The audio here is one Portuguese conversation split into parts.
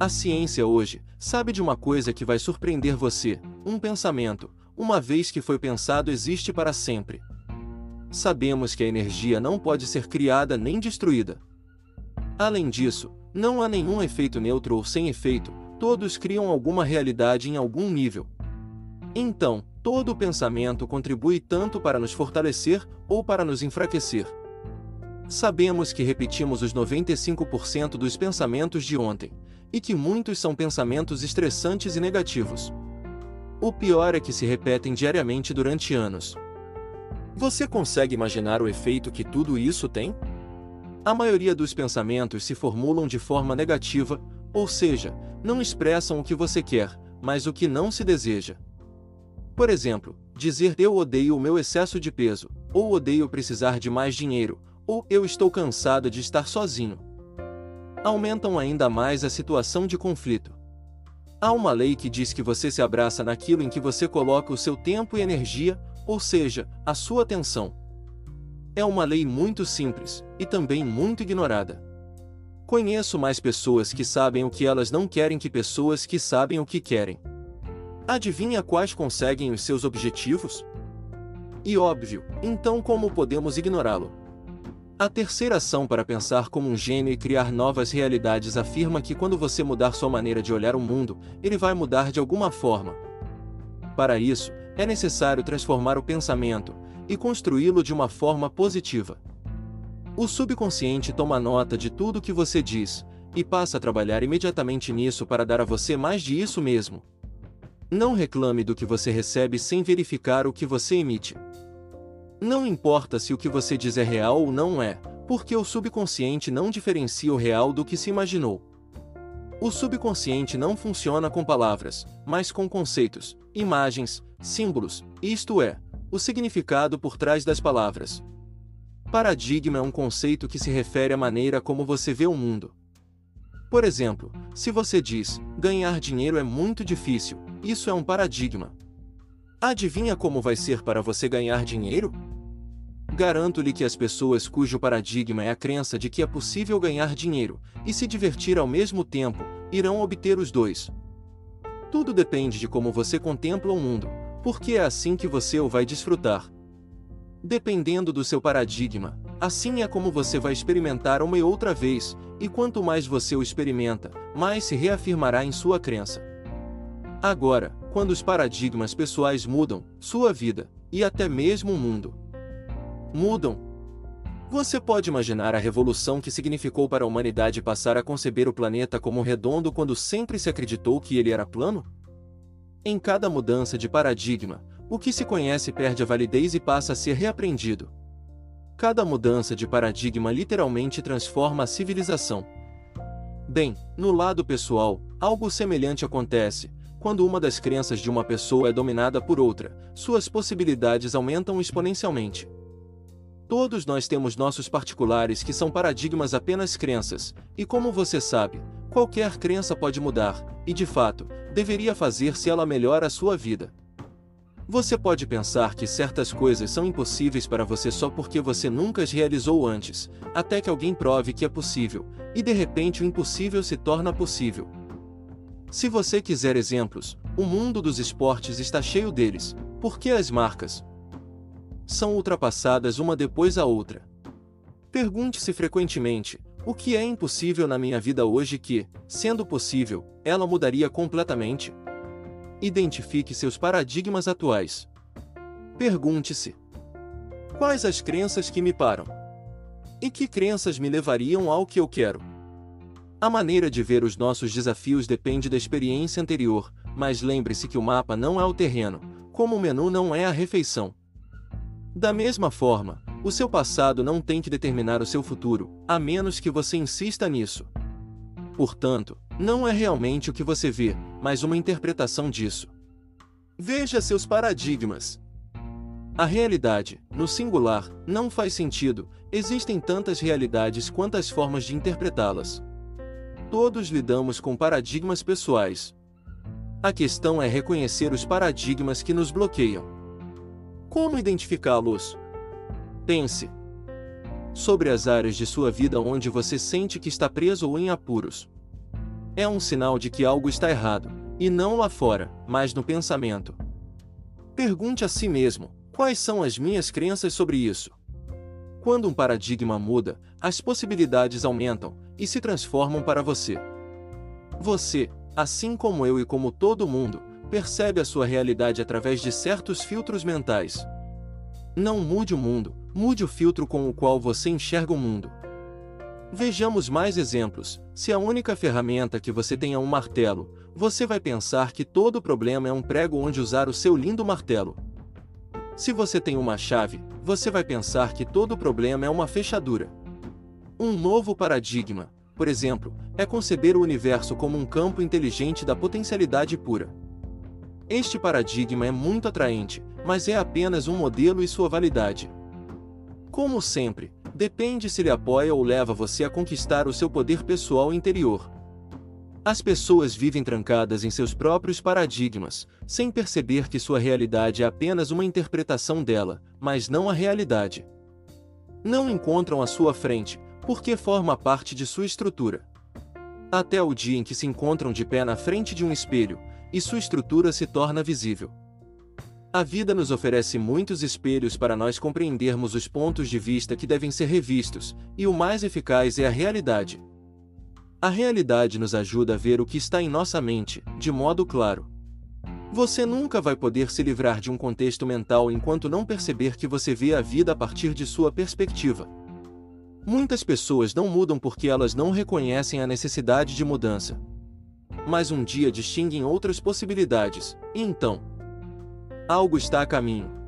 A ciência hoje sabe de uma coisa que vai surpreender você: um pensamento, uma vez que foi pensado, existe para sempre. Sabemos que a energia não pode ser criada nem destruída. Além disso, não há nenhum efeito neutro ou sem efeito, todos criam alguma realidade em algum nível. Então, todo pensamento contribui tanto para nos fortalecer ou para nos enfraquecer. Sabemos que repetimos os 95% dos pensamentos de ontem, e que muitos são pensamentos estressantes e negativos. O pior é que se repetem diariamente durante anos. Você consegue imaginar o efeito que tudo isso tem? A maioria dos pensamentos se formulam de forma negativa, ou seja, não expressam o que você quer, mas o que não se deseja. Por exemplo, dizer eu odeio o meu excesso de peso, ou odeio precisar de mais dinheiro, ou eu estou cansado de estar sozinho aumentam ainda mais a situação de conflito. Há uma lei que diz que você se abraça naquilo em que você coloca o seu tempo e energia, ou seja, a sua atenção. É uma lei muito simples e também muito ignorada. Conheço mais pessoas que sabem o que elas não querem que pessoas que sabem o que querem. Adivinha quais conseguem os seus objetivos? E óbvio, então como podemos ignorá-lo? A terceira ação para pensar como um gênio e criar novas realidades afirma que quando você mudar sua maneira de olhar o mundo, ele vai mudar de alguma forma. Para isso, é necessário transformar o pensamento e construí-lo de uma forma positiva. O subconsciente toma nota de tudo que você diz e passa a trabalhar imediatamente nisso para dar a você mais de isso mesmo. Não reclame do que você recebe sem verificar o que você emite. Não importa se o que você diz é real ou não é, porque o subconsciente não diferencia o real do que se imaginou. O subconsciente não funciona com palavras, mas com conceitos, imagens, símbolos, isto é, o significado por trás das palavras. Paradigma é um conceito que se refere à maneira como você vê o mundo. Por exemplo, se você diz, ganhar dinheiro é muito difícil, isso é um paradigma. Adivinha como vai ser para você ganhar dinheiro? Garanto-lhe que as pessoas cujo paradigma é a crença de que é possível ganhar dinheiro e se divertir ao mesmo tempo, irão obter os dois. Tudo depende de como você contempla o mundo, porque é assim que você o vai desfrutar. Dependendo do seu paradigma, assim é como você vai experimentar uma e outra vez, e quanto mais você o experimenta, mais se reafirmará em sua crença. Agora, quando os paradigmas pessoais mudam, sua vida, e até mesmo o mundo, mudam. Você pode imaginar a revolução que significou para a humanidade passar a conceber o planeta como redondo quando sempre se acreditou que ele era plano? Em cada mudança de paradigma, o que se conhece perde a validez e passa a ser reaprendido. Cada mudança de paradigma literalmente transforma a civilização. Bem, no lado pessoal, algo semelhante acontece. Quando uma das crenças de uma pessoa é dominada por outra, suas possibilidades aumentam exponencialmente. Todos nós temos nossos particulares que são paradigmas apenas crenças, e como você sabe, qualquer crença pode mudar, e de fato, deveria fazer se ela melhora a sua vida. Você pode pensar que certas coisas são impossíveis para você só porque você nunca as realizou antes, até que alguém prove que é possível, e de repente o impossível se torna possível. Se você quiser exemplos, o mundo dos esportes está cheio deles, porque as marcas, são ultrapassadas uma depois a outra. Pergunte-se frequentemente: o que é impossível na minha vida hoje que, sendo possível, ela mudaria completamente? Identifique seus paradigmas atuais. Pergunte-se: quais as crenças que me param? E que crenças me levariam ao que eu quero? A maneira de ver os nossos desafios depende da experiência anterior, mas lembre-se que o mapa não é o terreno, como o menu não é a refeição. Da mesma forma, O seu passado não tem que determinar o seu futuro, a menos que você insista nisso. Portanto, não é realmente o que você vê, mas uma interpretação disso. Veja seus paradigmas. A realidade, no singular, não faz sentido, existem tantas realidades quantas formas de interpretá-las. Todos lidamos com paradigmas pessoais. A questão é reconhecer os paradigmas que nos bloqueiam. Como identificá-los? Pense sobre as áreas de sua vida onde você sente que está preso ou em apuros. É um sinal de que algo está errado, e não lá fora, mas no pensamento. Pergunte a si mesmo: quais são as minhas crenças sobre isso? Quando um paradigma muda, as possibilidades aumentam e se transformam para você. Você, assim como eu e como todo mundo, percebe a sua realidade através de certos filtros mentais. Não mude o mundo, mude o filtro com o qual você enxerga o mundo. Vejamos mais exemplos. Se a única ferramenta que você tem é um martelo, você vai pensar que todo problema é um prego onde usar o seu lindo martelo. Se você tem uma chave, você vai pensar que todo problema é uma fechadura. Um novo paradigma, por exemplo, é conceber o universo como um campo inteligente da potencialidade pura. Este paradigma é muito atraente, mas é apenas um modelo e sua validade. Como sempre, depende se ele apoia ou leva você a conquistar o seu poder pessoal interior. As pessoas vivem trancadas em seus próprios paradigmas, sem perceber que sua realidade é apenas uma interpretação dela, mas não a realidade. Não encontram à sua frente, porque forma parte de sua estrutura. Até o dia em que se encontram de pé na frente de um espelho, e sua estrutura se torna visível. A vida nos oferece muitos espelhos para nós compreendermos os pontos de vista que devem ser revistos, e o mais eficaz é a realidade. A realidade nos ajuda a ver o que está em nossa mente, de modo claro. Você nunca vai poder se livrar de um contexto mental enquanto não perceber que você vê a vida a partir de sua perspectiva. Muitas pessoas não mudam porque elas não reconhecem a necessidade de mudança. Mas um dia distinguem outras possibilidades, e então, algo está a caminho.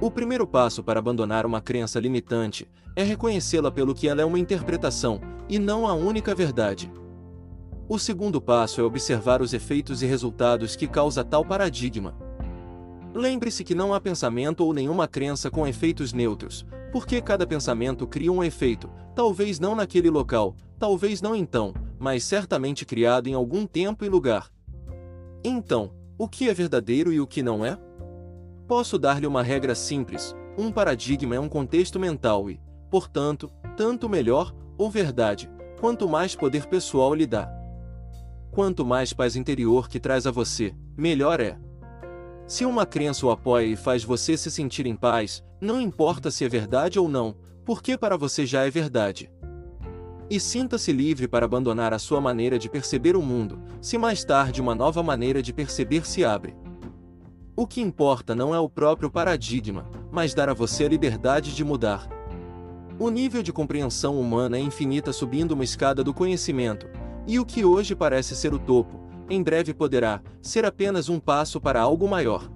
O primeiro passo para abandonar uma crença limitante é reconhecê-la pelo que ela é uma interpretação, e não a única verdade. O segundo passo é observar os efeitos e resultados que causa tal paradigma. Lembre-se que não há pensamento ou nenhuma crença com efeitos neutros, porque cada pensamento cria um efeito, talvez não naquele local, talvez não então, mas certamente criado em algum tempo e lugar. Então, o que é verdadeiro e o que não é? Posso dar-lhe uma regra simples: um paradigma é um contexto mental e, portanto, tanto melhor, ou verdade, quanto mais poder pessoal lhe dá. Quanto mais paz interior que traz a você, melhor é. Se uma crença o apoia e faz você se sentir em paz, não importa se é verdade ou não, porque para você já é verdade. E sinta-se livre para abandonar a sua maneira de perceber o mundo, se mais tarde uma nova maneira de perceber se abre. O que importa não é o próprio paradigma, mas dar a você a liberdade de mudar. O nível de compreensão humana é infinita subindo uma escada do conhecimento, e o que hoje parece ser o topo, em breve poderá ser apenas um passo para algo maior.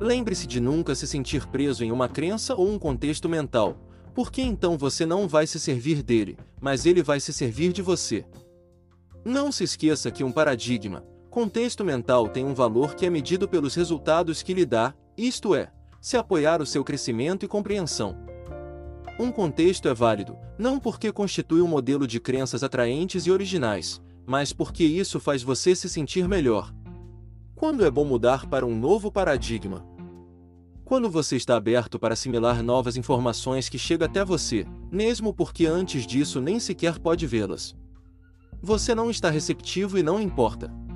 Lembre-se de nunca se sentir preso em uma crença ou um contexto mental, porque então você não vai se servir dele, mas ele vai se servir de você. Não se esqueça que um paradigma, Contexto mental tem um valor que é medido pelos resultados que lhe dá, isto é, se apoiar o seu crescimento e compreensão. Um contexto é válido, não porque constitui um modelo de crenças atraentes e originais, mas porque isso faz você se sentir melhor. Quando é bom mudar para um novo paradigma? Quando você está aberto para assimilar novas informações que chegam até você, mesmo porque antes disso nem sequer pode vê-las. Você não está receptivo e não importa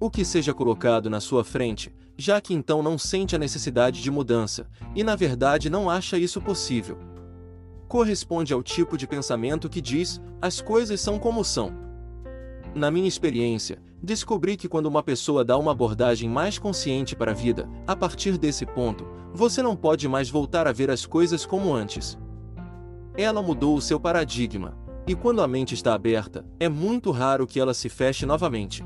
o que seja colocado na sua frente, já que então não sente a necessidade de mudança, e na verdade não acha isso possível. Corresponde ao tipo de pensamento que diz: as coisas são como são. Na minha experiência, descobri que quando uma pessoa dá uma abordagem mais consciente para a vida, a partir desse ponto, você não pode mais voltar a ver as coisas como antes. Ela mudou o seu paradigma, e quando a mente está aberta, é muito raro que ela se feche novamente.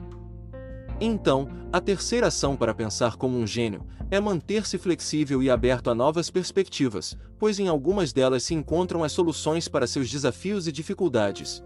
Então, a terceira ação para pensar como um gênio é manter-se flexível e aberto a novas perspectivas, pois em algumas delas se encontram as soluções para seus desafios e dificuldades.